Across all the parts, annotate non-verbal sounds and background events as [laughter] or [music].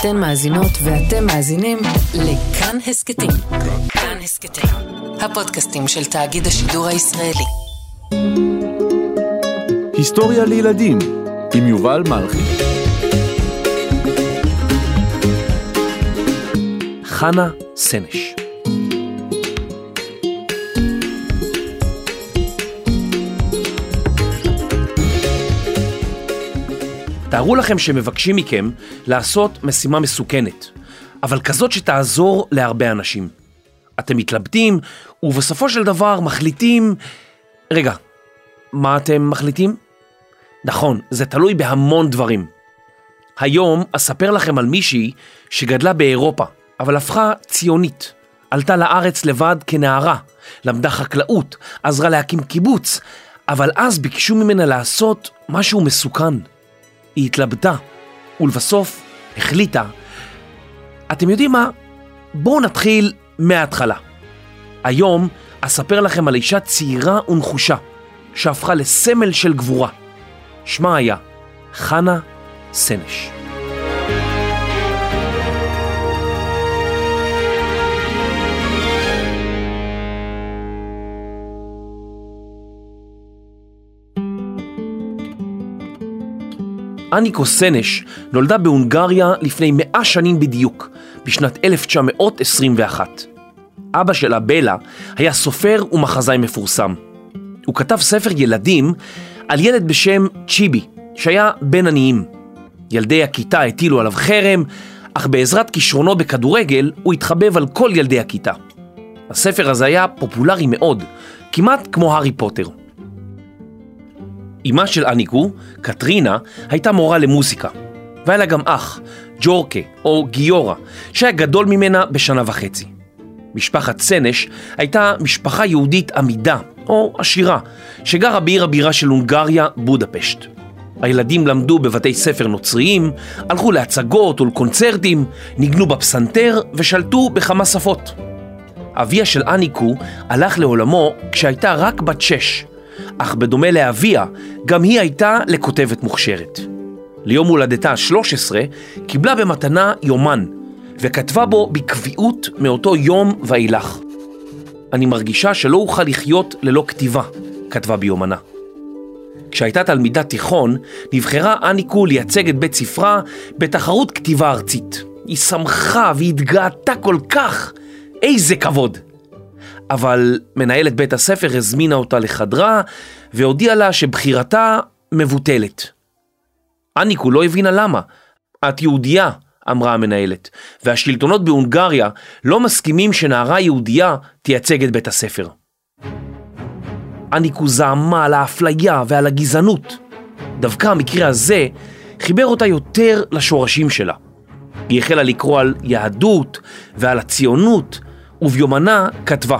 אתן מאזינות ואתם מאזינים לכאן הסכתים. כאן הסכתים, הפודקאסטים של תאגיד השידור הישראלי. היסטוריה לילדים עם יובל מלכי. חנה סנש תארו לכם שמבקשים מכם לעשות משימה מסוכנת, אבל כזאת שתעזור להרבה אנשים. אתם מתלבטים, ובסופו של דבר מחליטים... רגע, מה אתם מחליטים? נכון, זה תלוי בהמון דברים. היום אספר לכם על מישהי שגדלה באירופה, אבל הפכה ציונית. עלתה לארץ לבד כנערה, למדה חקלאות, עזרה להקים קיבוץ, אבל אז ביקשו ממנה לעשות משהו מסוכן. היא התלבטה, ולבסוף החליטה. אתם יודעים מה? בואו נתחיל מההתחלה. היום אספר לכם על אישה צעירה ונחושה, שהפכה לסמל של גבורה. שמה היה חנה סנש. אניקו סנש נולדה בהונגריה לפני מאה שנים בדיוק, בשנת 1921. אבא שלה, בלה, היה סופר ומחזאי מפורסם. הוא כתב ספר ילדים על ילד בשם צ'יבי, שהיה בן עניים. ילדי הכיתה הטילו עליו חרם, אך בעזרת כישרונו בכדורגל הוא התחבב על כל ילדי הכיתה. הספר הזה היה פופולרי מאוד, כמעט כמו הארי פוטר. אמה של אניקו, קטרינה, הייתה מורה למוזיקה. והיה לה גם אח, ג'ורקה, או גיורא, שהיה גדול ממנה בשנה וחצי. משפחת סנש הייתה משפחה יהודית עמידה, או עשירה, שגרה בעיר הבירה של הונגריה, בודפשט. הילדים למדו בבתי ספר נוצריים, הלכו להצגות ולקונצרטים, ניגנו בפסנתר ושלטו בכמה שפות. אביה של אניקו הלך לעולמו כשהייתה רק בת שש, אך בדומה לאביה, גם היא הייתה לכותבת מוכשרת. ליום הולדתה ה-13 קיבלה במתנה יומן, וכתבה בו בקביעות מאותו יום ואילך. אני מרגישה שלא אוכל לחיות ללא כתיבה, כתבה ביומנה. כשהייתה תלמידת תיכון, נבחרה אניקו לייצג את בית ספרה בתחרות כתיבה ארצית. היא שמחה והתגאתה כל כך, איזה כבוד! אבל מנהלת בית הספר הזמינה אותה לחדרה והודיעה לה שבחירתה מבוטלת. אניקו לא הבינה למה. את יהודייה, אמרה המנהלת, והשלטונות בהונגריה לא מסכימים שנערה יהודייה תייצג את בית הספר. אניקו זעמה על האפליה ועל הגזענות. דווקא המקרה הזה חיבר אותה יותר לשורשים שלה. היא החלה לקרוא על יהדות ועל הציונות, וביומנה כתבה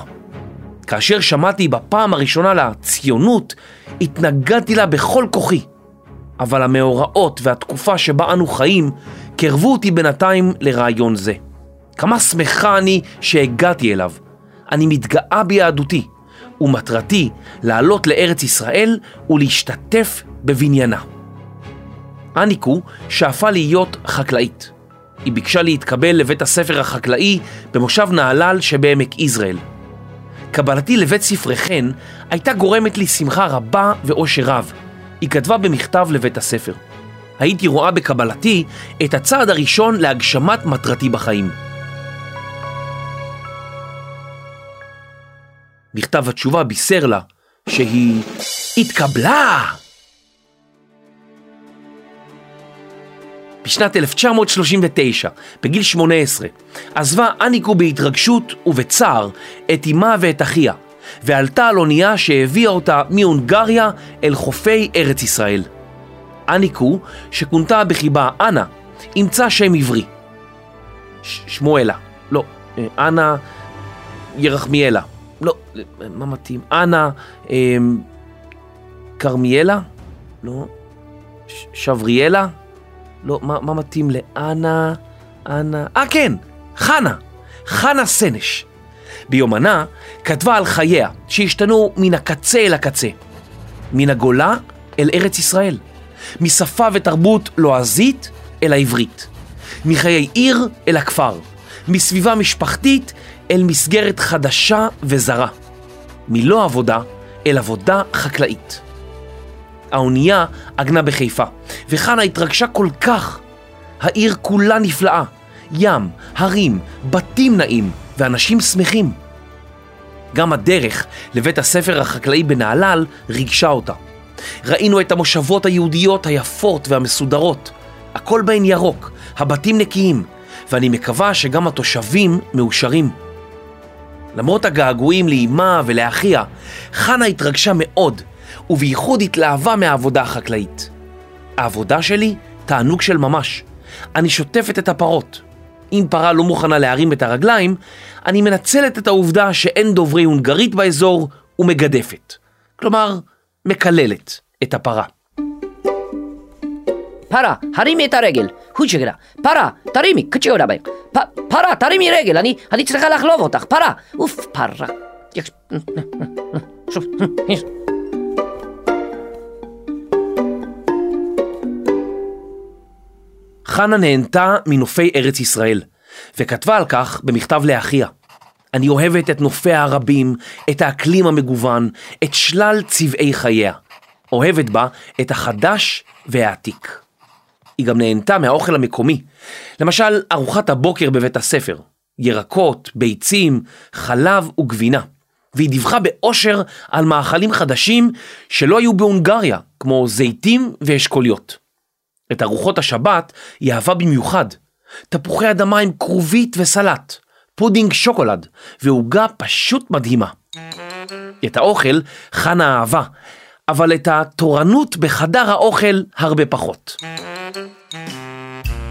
כאשר שמעתי בפעם הראשונה לציונות, התנגדתי לה בכל כוחי. אבל המאורעות והתקופה שבה אנו חיים קרבו אותי בינתיים לרעיון זה. כמה שמחה אני שהגעתי אליו. אני מתגאה ביהדותי, ומטרתי לעלות לארץ ישראל ולהשתתף בבניינה. אניקו שאפה להיות חקלאית. היא ביקשה להתקבל לבית הספר החקלאי במושב נהלל שבעמק יזרעאל. קבלתי לבית ספריכן הייתה גורמת לי שמחה רבה ואושר רב. היא כתבה במכתב לבית הספר. הייתי רואה בקבלתי את הצעד הראשון להגשמת מטרתי בחיים. מכתב התשובה בישר לה שהיא התקבלה! בשנת 1939, בגיל 18, עזבה אניקו בהתרגשות ובצער את אמה ואת אחיה, ועלתה על אונייה שהביאה אותה מהונגריה אל חופי ארץ ישראל. אניקו, שכונתה בחיבה אנה, אימצה שם עברי. שמואלה, לא, אה, אנה ירחמיאלה, לא, מה מתאים? אנה אה, כרמיאלה? לא, שבריאלה? לא, מה, מה מתאים לאנה, אנה, אה כן, חנה, חנה סנש. ביומנה כתבה על חייה שהשתנו מן הקצה אל הקצה, מן הגולה אל ארץ ישראל, משפה ותרבות לועזית אל העברית, מחיי עיר אל הכפר, מסביבה משפחתית אל מסגרת חדשה וזרה, מלא עבודה אל עבודה חקלאית. האונייה עגנה בחיפה, וחנה התרגשה כל כך. העיר כולה נפלאה, ים, הרים, בתים נעים ואנשים שמחים. גם הדרך לבית הספר החקלאי בנהלל ריגשה אותה. ראינו את המושבות היהודיות היפות והמסודרות, הכל בהן ירוק, הבתים נקיים, ואני מקווה שגם התושבים מאושרים. למרות הגעגועים לאימה ולאחיה, חנה התרגשה מאוד, ובייחוד התלהבה מהעבודה החקלאית. העבודה שלי תענוג של ממש. אני שוטפת את הפרות. אם פרה לא מוכנה להרים את הרגליים, אני מנצלת את העובדה שאין דוברי הונגרית באזור ומגדפת. כלומר, מקללת את הפרה. פרה, הרימי את הרגל. הוצ'גרה. פרה, תרימי, קצ'יורה בהם. פרה, תרימי רגל, אני, אני צריכה לחלוב אותך. פרה. אוף, פרה. [laughs] [laughs] חנה נהנתה מנופי ארץ ישראל, וכתבה על כך במכתב לאחיה. אני אוהבת את נופיה הרבים, את האקלים המגוון, את שלל צבעי חייה. אוהבת בה את החדש והעתיק. היא גם נהנתה מהאוכל המקומי, למשל ארוחת הבוקר בבית הספר, ירקות, ביצים, חלב וגבינה. והיא דיווחה באושר על מאכלים חדשים שלא היו בהונגריה, כמו זיתים ואשכוליות. את ארוחות השבת היא אהבה במיוחד. תפוחי אדמה עם כרובית וסלט, פודינג שוקולד ועוגה פשוט מדהימה. את האוכל חנה אהבה, אבל את התורנות בחדר האוכל הרבה פחות.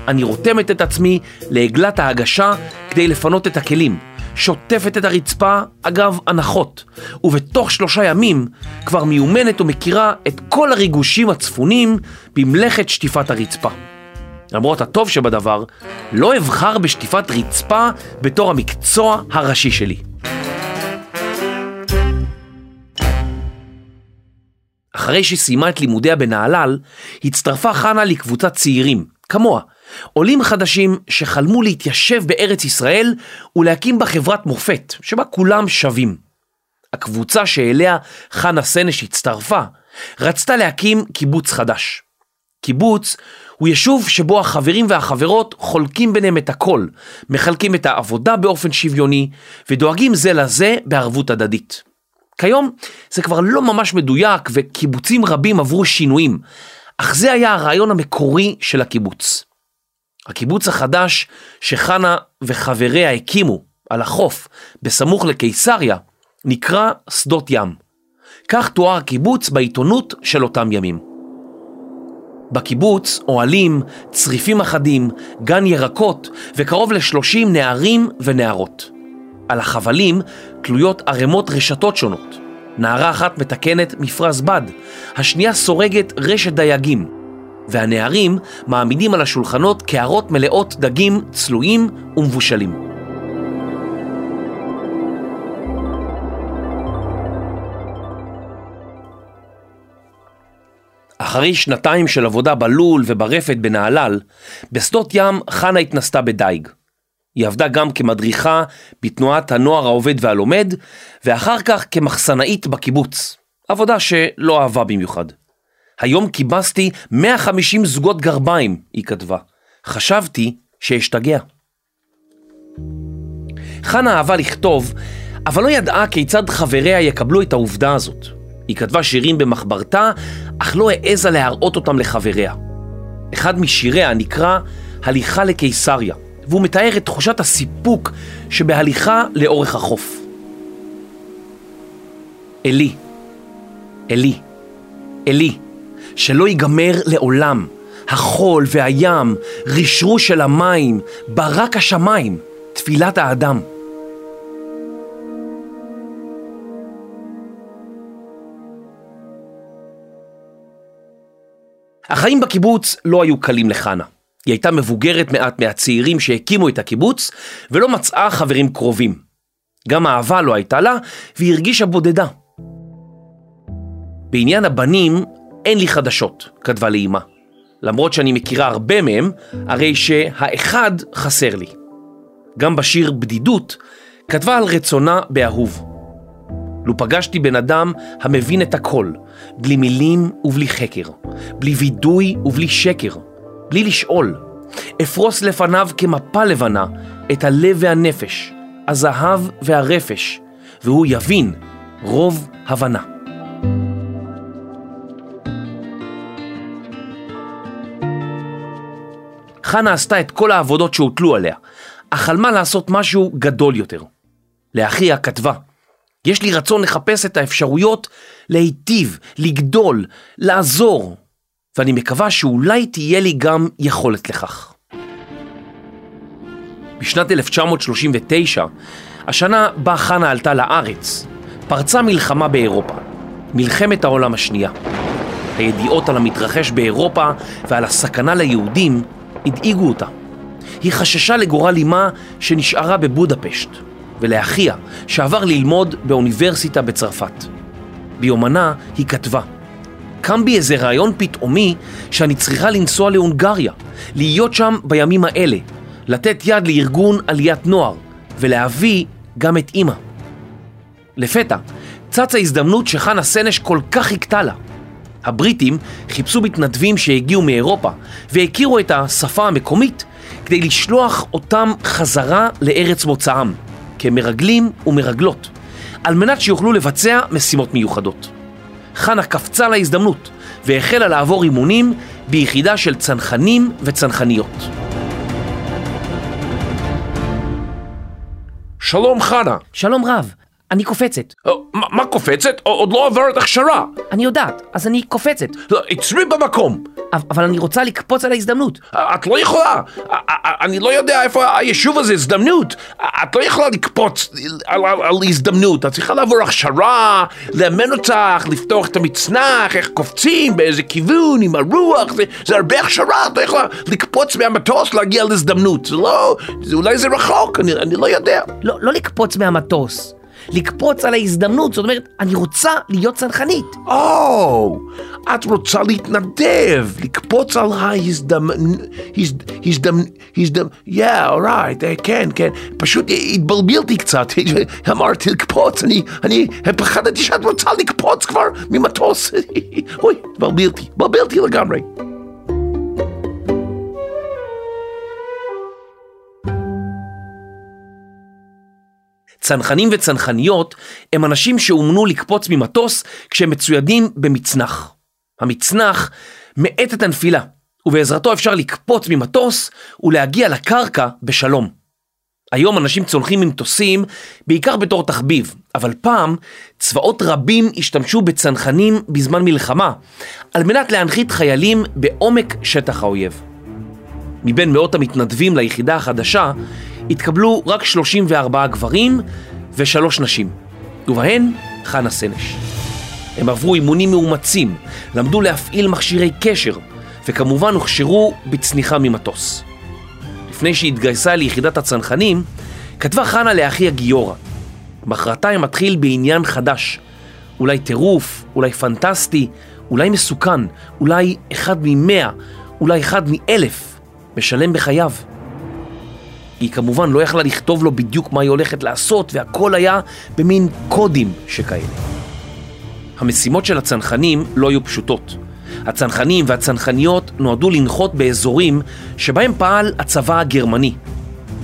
אני רותמת את עצמי לעגלת ההגשה כדי לפנות את הכלים, שוטפת את הרצפה אגב אנחות, ובתוך שלושה ימים כבר מיומנת ומכירה את כל הריגושים הצפונים במלאכת שטיפת הרצפה. למרות הטוב שבדבר, לא אבחר בשטיפת רצפה בתור המקצוע הראשי שלי. אחרי שסיימה את לימודיה בנהלל, הצטרפה חנה לקבוצת צעירים, כמוה, עולים חדשים שחלמו להתיישב בארץ ישראל ולהקים בה חברת מופת, שבה כולם שווים. הקבוצה שאליה חנה סנש הצטרפה, רצתה להקים קיבוץ חדש. קיבוץ הוא יישוב שבו החברים והחברות חולקים ביניהם את הכל, מחלקים את העבודה באופן שוויוני ודואגים זה לזה בערבות הדדית. כיום זה כבר לא ממש מדויק וקיבוצים רבים עברו שינויים, אך זה היה הרעיון המקורי של הקיבוץ. הקיבוץ החדש שחנה וחבריה הקימו על החוף בסמוך לקיסריה נקרא שדות ים. כך תואר הקיבוץ בעיתונות של אותם ימים. בקיבוץ אוהלים, צריפים אחדים, גן ירקות וקרוב ל-30 נערים ונערות. על החבלים תלויות ערימות רשתות שונות. נערה אחת מתקנת מפרש בד, השנייה סורגת רשת דייגים, והנערים מעמידים על השולחנות קערות מלאות דגים צלויים ומבושלים. אחרי שנתיים של עבודה בלול וברפת בנהלל, בשדות ים חנה התנסתה בדייג. היא עבדה גם כמדריכה בתנועת הנוער העובד והלומד, ואחר כך כמחסנאית בקיבוץ, עבודה שלא אהבה במיוחד. היום כיבסתי 150 זוגות גרביים, היא כתבה. חשבתי שאשתגע. חנה אהבה לכתוב, אבל לא ידעה כיצד חבריה יקבלו את העובדה הזאת. היא כתבה שירים במחברתה, אך לא העזה להראות אותם לחבריה. אחד משיריה נקרא הליכה לקיסריה, והוא מתאר את תחושת הסיפוק שבהליכה לאורך החוף. אלי, אלי, אלי, שלא ייגמר לעולם. החול והים, רשרוש של המים, ברק השמיים, תפילת האדם. החיים בקיבוץ לא היו קלים לחנה. היא הייתה מבוגרת מעט מהצעירים שהקימו את הקיבוץ, ולא מצאה חברים קרובים. גם אהבה לא הייתה לה, והיא הרגישה בודדה. בעניין הבנים, אין לי חדשות, כתבה לאימה. למרות שאני מכירה הרבה מהם, הרי שהאחד חסר לי. גם בשיר בדידות כתבה על רצונה באהוב. לו פגשתי בן אדם המבין את הכל, בלי מילים ובלי חקר, בלי וידוי ובלי שקר, בלי לשאול, אפרוס לפניו כמפה לבנה את הלב והנפש, הזהב והרפש, והוא יבין רוב הבנה. חנה עשתה את כל העבודות שהוטלו עליה, אך חלמה לעשות משהו גדול יותר. לאחיה כתבה, יש לי רצון לחפש את האפשרויות להיטיב, לגדול, לעזור, ואני מקווה שאולי תהיה לי גם יכולת לכך. בשנת 1939, השנה בה חנה עלתה לארץ, פרצה מלחמה באירופה, מלחמת העולם השנייה. הידיעות על המתרחש באירופה ועל הסכנה ליהודים הדאיגו אותה. היא חששה לגורל אמה שנשארה בבודפשט, ולאחיה שעבר ללמוד באוניברסיטה בצרפת. ביומנה היא כתבה קם בי איזה רעיון פתאומי שאני צריכה לנסוע להונגריה, להיות שם בימים האלה, לתת יד לארגון עליית נוער ולהביא גם את אימא. לפתע צצה הזדמנות שחנה סנש כל כך חיכתה לה. הבריטים חיפשו מתנדבים שהגיעו מאירופה והכירו את השפה המקומית כדי לשלוח אותם חזרה לארץ מוצאם, כמרגלים ומרגלות, על מנת שיוכלו לבצע משימות מיוחדות. חנה קפצה להזדמנות והחלה לעבור אימונים ביחידה של צנחנים וצנחניות. שלום חנה. שלום רב, אני קופצת. אה, מה, קופצת? עוד לא עברת הכשרה. אני יודעת, אז אני קופצת. לא, עצרי במקום. אבל אני רוצה לקפוץ על ההזדמנות. את לא יכולה. אני לא יודע איפה היישוב הזה, הזדמנות. את לא יכולה לקפוץ על, על, על הזדמנות. את צריכה לעבור הכשרה, לאמן אותך, לפתוח את המצנח, איך קופצים, באיזה כיוון, עם הרוח. זה, זה הרבה הכשרה, את לא יכולה לקפוץ מהמטוס, להגיע להזדמנות. זה לא, זה, אולי זה רחוק, אני, אני לא יודע. לא, לא לקפוץ מהמטוס. לקפוץ על ההזדמנות, זאת אומרת, אני רוצה להיות צנחנית. או, את רוצה להתנדב, לקפוץ על ההזדמנות, הזדמנות, הזדמנות, yeah, alright, כן, כן, פשוט התבלבלתי קצת, [laughs] אמרתי לקפוץ, אני, אני פחדתי שאת רוצה לקפוץ כבר ממטוס, [laughs] אוי, התבלבלתי, התבלבלתי לגמרי. צנחנים וצנחניות הם אנשים שאומנו לקפוץ ממטוס כשהם מצוידים במצנח. המצנח מאט את הנפילה, ובעזרתו אפשר לקפוץ ממטוס ולהגיע לקרקע בשלום. היום אנשים צונחים ממטוסים בעיקר בתור תחביב, אבל פעם צבאות רבים השתמשו בצנחנים בזמן מלחמה על מנת להנחית חיילים בעומק שטח האויב. מבין מאות המתנדבים ליחידה החדשה התקבלו רק 34 גברים ושלוש נשים, ובהן חנה סנש. הם עברו אימונים מאומצים, למדו להפעיל מכשירי קשר, וכמובן הוכשרו בצניחה ממטוס. לפני שהתגייסה ליחידת הצנחנים, כתבה חנה לאחיה גיורא, מחרתיים מתחיל בעניין חדש, אולי טירוף, אולי פנטסטי, אולי מסוכן, אולי אחד ממאה, אולי אחד מאלף, משלם בחייו. היא כמובן לא יכלה לכתוב לו בדיוק מה היא הולכת לעשות, והכל היה במין קודים שכאלה. המשימות של הצנחנים לא היו פשוטות. הצנחנים והצנחניות נועדו לנחות באזורים שבהם פעל הצבא הגרמני.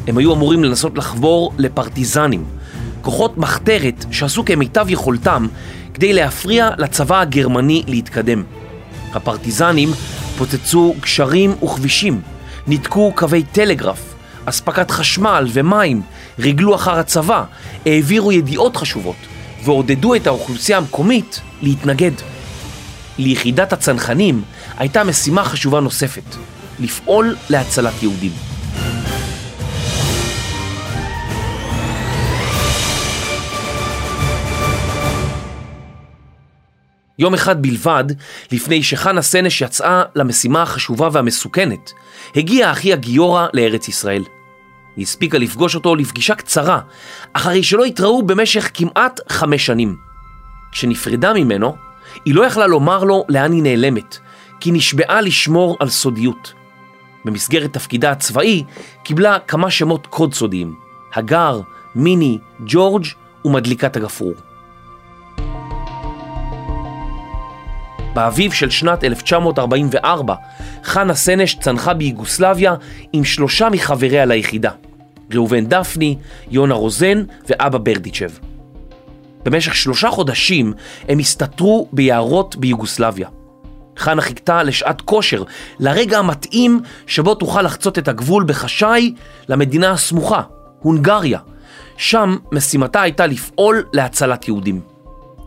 הם היו אמורים לנסות לחבור לפרטיזנים, כוחות מחתרת שעשו כמיטב יכולתם כדי להפריע לצבא הגרמני להתקדם. הפרטיזנים פוצצו גשרים וכבישים, ניתקו קווי טלגרף, אספקת חשמל ומים, ריגלו אחר הצבא, העבירו ידיעות חשובות ועודדו את האוכלוסייה המקומית להתנגד. ליחידת הצנחנים הייתה משימה חשובה נוספת, לפעול להצלת יהודים. יום אחד בלבד, לפני שחנה סנש יצאה למשימה החשובה והמסוכנת, הגיעה אחיה גיורא לארץ ישראל. היא הספיקה לפגוש אותו לפגישה קצרה, אחרי שלא התראו במשך כמעט חמש שנים. כשנפרדה ממנו, היא לא יכלה לומר לו לאן היא נעלמת, כי נשבעה לשמור על סודיות. במסגרת תפקידה הצבאי קיבלה כמה שמות קוד סודיים, הגר, מיני, ג'ורג' ומדליקת הגפרור. באביב של שנת 1944, חנה סנש צנחה ביוגוסלביה עם שלושה מחבריה ליחידה, ראובן דפני, יונה רוזן ואבא ברדיצ'ב. במשך שלושה חודשים הם הסתתרו ביערות ביוגוסלביה. חנה חיכתה לשעת כושר, לרגע המתאים שבו תוכל לחצות את הגבול בחשאי למדינה הסמוכה, הונגריה. שם משימתה הייתה לפעול להצלת יהודים.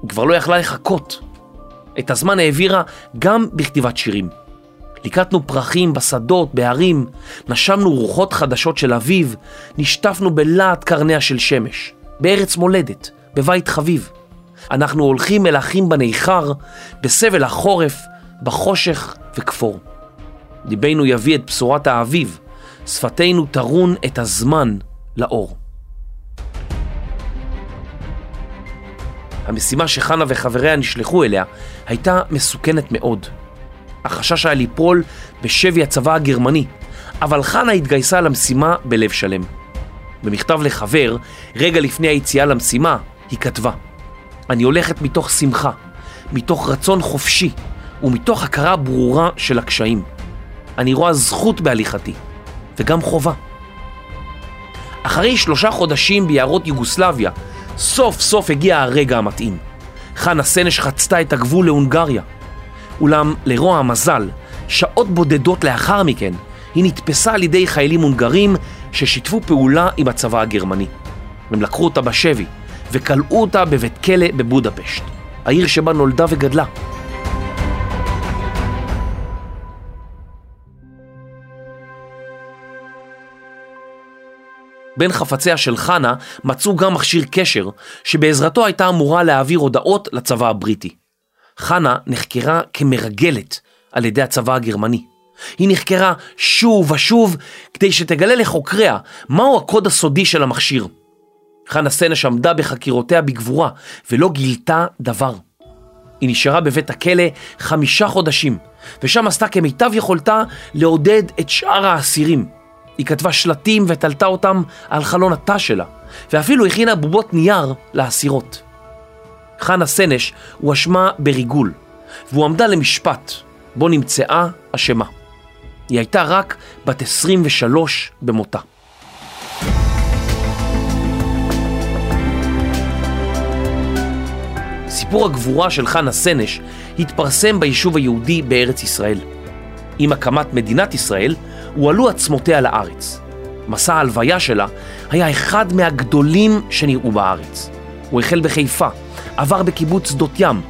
היא כבר לא יכלה לחכות. את הזמן העבירה גם בכתיבת שירים. ליקטנו פרחים בשדות, בהרים, נשמנו רוחות חדשות של אביב, נשטפנו בלהט קרניה של שמש, בארץ מולדת, בבית חביב. אנחנו הולכים אל אחים בניכר, בסבל החורף, בחושך וכפור. ליבנו יביא את בשורת האביב, שפתנו תרון את הזמן לאור. המשימה שחנה וחבריה נשלחו אליה הייתה מסוכנת מאוד. החשש היה ליפול בשבי הצבא הגרמני, אבל חנה התגייסה למשימה בלב שלם. במכתב לחבר, רגע לפני היציאה למשימה, היא כתבה: אני הולכת מתוך שמחה, מתוך רצון חופשי ומתוך הכרה ברורה של הקשיים. אני רואה זכות בהליכתי, וגם חובה. אחרי שלושה חודשים ביערות יוגוסלביה, סוף סוף הגיע הרגע המתאים. חנה סנש חצתה את הגבול להונגריה. אולם לרוע המזל, שעות בודדות לאחר מכן, היא נתפסה על ידי חיילים הונגרים ששיתפו פעולה עם הצבא הגרמני. הם לקחו אותה בשבי וכלאו אותה בבית כלא בבודפשט, העיר שבה נולדה וגדלה. בין חפציה של חנה מצאו גם מכשיר קשר שבעזרתו הייתה אמורה להעביר הודעות לצבא הבריטי. חנה נחקרה כמרגלת על ידי הצבא הגרמני. היא נחקרה שוב ושוב כדי שתגלה לחוקריה מהו הקוד הסודי של המכשיר. חנה סנש עמדה בחקירותיה בגבורה ולא גילתה דבר. היא נשארה בבית הכלא חמישה חודשים, ושם עשתה כמיטב יכולתה לעודד את שאר האסירים. היא כתבה שלטים ותלתה אותם על חלון התא שלה, ואפילו הכינה בובות נייר לאסירות. חנה סנש הואשמה בריגול, והועמדה למשפט, בו נמצאה אשמה. היא הייתה רק בת 23 במותה. סיפור הגבורה של חנה סנש התפרסם ביישוב היהודי בארץ ישראל. עם הקמת מדינת ישראל, הועלו עצמותיה לארץ. מסע ההלוויה שלה היה אחד מהגדולים שנראו בארץ. הוא החל בחיפה, עבר בקיבוץ שדות ים.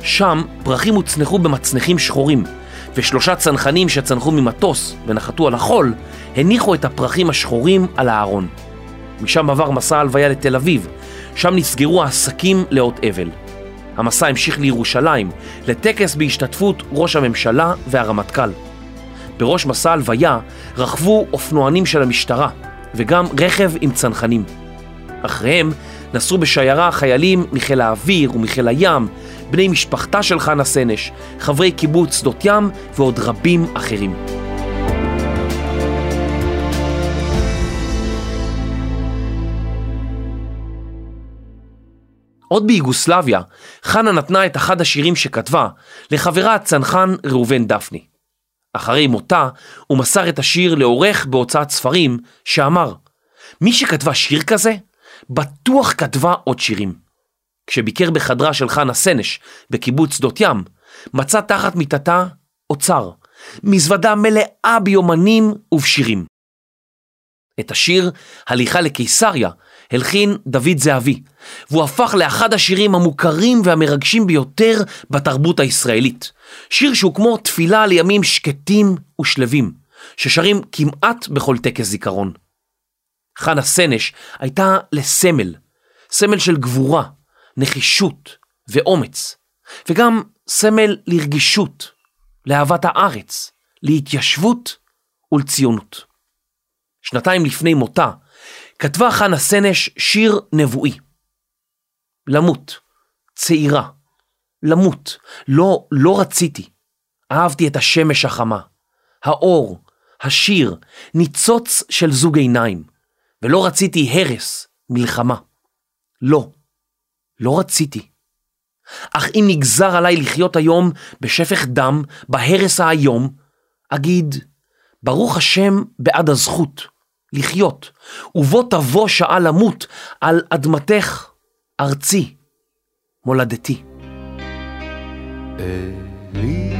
שם פרחים הוצנחו במצנחים שחורים, ושלושה צנחנים שצנחו ממטוס ונחתו על החול, הניחו את הפרחים השחורים על הארון. משם עבר מסע ההלוויה לתל אביב, שם נסגרו העסקים לאות אבל. המסע המשיך לירושלים, לטקס בהשתתפות ראש הממשלה והרמטכ"ל. בראש מסע הלוויה רכבו אופנוענים של המשטרה, וגם רכב עם צנחנים. אחריהם נסעו בשיירה חיילים מחיל האוויר ומחיל הים, בני משפחתה של חנה סנש, חברי קיבוץ שדות ים ועוד רבים אחרים. עוד ביוגוסלביה, חנה נתנה את אחד השירים שכתבה לחברה הצנחן ראובן דפני. אחרי מותה, הוא מסר את השיר לעורך בהוצאת ספרים, שאמר, מי שכתבה שיר כזה, בטוח כתבה עוד שירים. כשביקר בחדרה של חנה סנש בקיבוץ שדות ים, מצא תחת מיטתה אוצר, מזוודה מלאה ביומנים ובשירים. את השיר "הליכה לקיסריה" הלחין דוד זהבי, והוא הפך לאחד השירים המוכרים והמרגשים ביותר בתרבות הישראלית. שיר שהוא כמו תפילה לימים שקטים ושלווים, ששרים כמעט בכל טקס זיכרון. חנה סנש הייתה לסמל, סמל של גבורה, נחישות ואומץ, וגם סמל לרגישות, לאהבת הארץ, להתיישבות ולציונות. שנתיים לפני מותה, כתבה חנה סנש שיר נבואי. למות, צעירה, למות, לא, לא רציתי. אהבתי את השמש החמה, האור, השיר, ניצוץ של זוג עיניים, ולא רציתי הרס, מלחמה. לא, לא רציתי. אך אם נגזר עליי לחיות היום בשפך דם, בהרס האיום, אגיד, ברוך השם בעד הזכות לחיות, ובוא תבוא שעה למות על אדמתך, ארצי, מולדתי. אלי,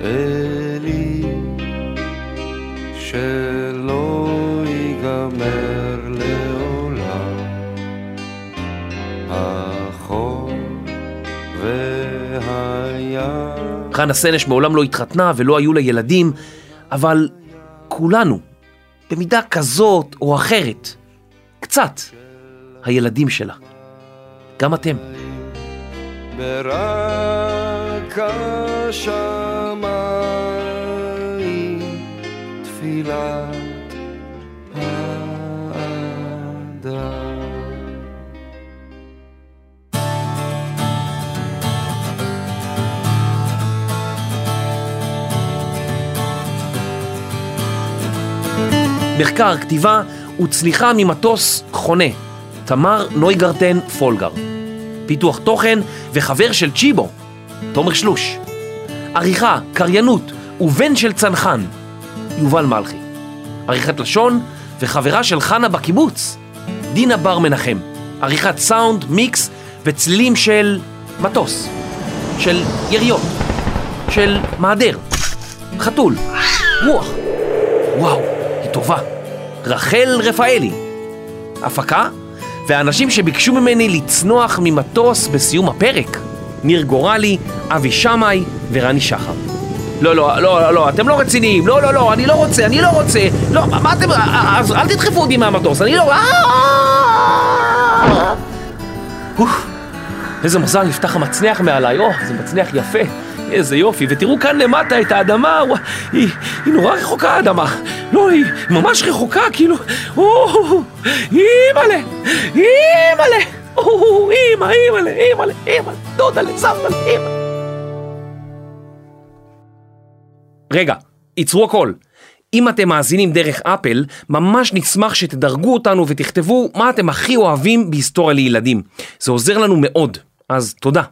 אלי, שלא ייגמר לעולם החור והים. חנה סנש מעולם לא התחתנה ולא היו לה ילדים, אבל כולנו, במידה כזאת או אחרת, קצת, הילדים שלה. גם אתם. ברק השמיים תפילת מחקר, כתיבה וצליחה ממטוס חונה, תמר נויגרטן פולגר. פיתוח תוכן וחבר של צ'יבו, תומר שלוש. עריכה, קריינות ובן של צנחן, יובל מלכי. עריכת לשון וחברה של חנה בקיבוץ, דינה בר מנחם. עריכת סאונד, מיקס וצלילים של מטוס, של יריות, של מעדר, חתול, רוח. וואו, טובה. רחל רפאלי. הפקה? והאנשים שביקשו ממני לצנוח ממטוס בסיום הפרק. ניר גורלי, אבי שמאי ורני שחר. לא, לא, לא, לא, אתם לא רציניים, לא, לא, לא, אני לא רוצה, אני לא רוצה, לא, מה אתם, אז אל תדחפו אותי מהמטוס, אני לא... אוף, איזה מזל, נפתח המצנח מעליי, או, זה מצנח יפה, איזה יופי, ותראו כאן למטה את האדמה, ווא, היא, היא נורא רחוקה האדמה, לא, היא ממש רחוקה, כאילו, או, אימא'לה, אימא'לה, אימא, אימא'לה, אימא'לה, אימא'לה, דודלה, סבתלה, אימא. רגע, עצרו הכל. אם אתם מאזינים דרך אפל, ממש נשמח שתדרגו אותנו ותכתבו מה אתם הכי אוהבים בהיסטוריה לילדים. זה עוזר לנו מאוד, אז תודה.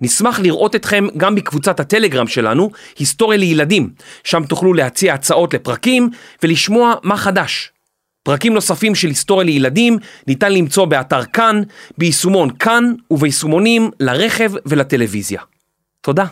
נשמח לראות אתכם גם בקבוצת הטלגרם שלנו, היסטוריה לילדים, שם תוכלו להציע הצעות לפרקים ולשמוע מה חדש. פרקים נוספים של היסטוריה לילדים ניתן למצוא באתר כאן, ביישומון כאן וביישומונים לרכב ולטלוויזיה. תודה.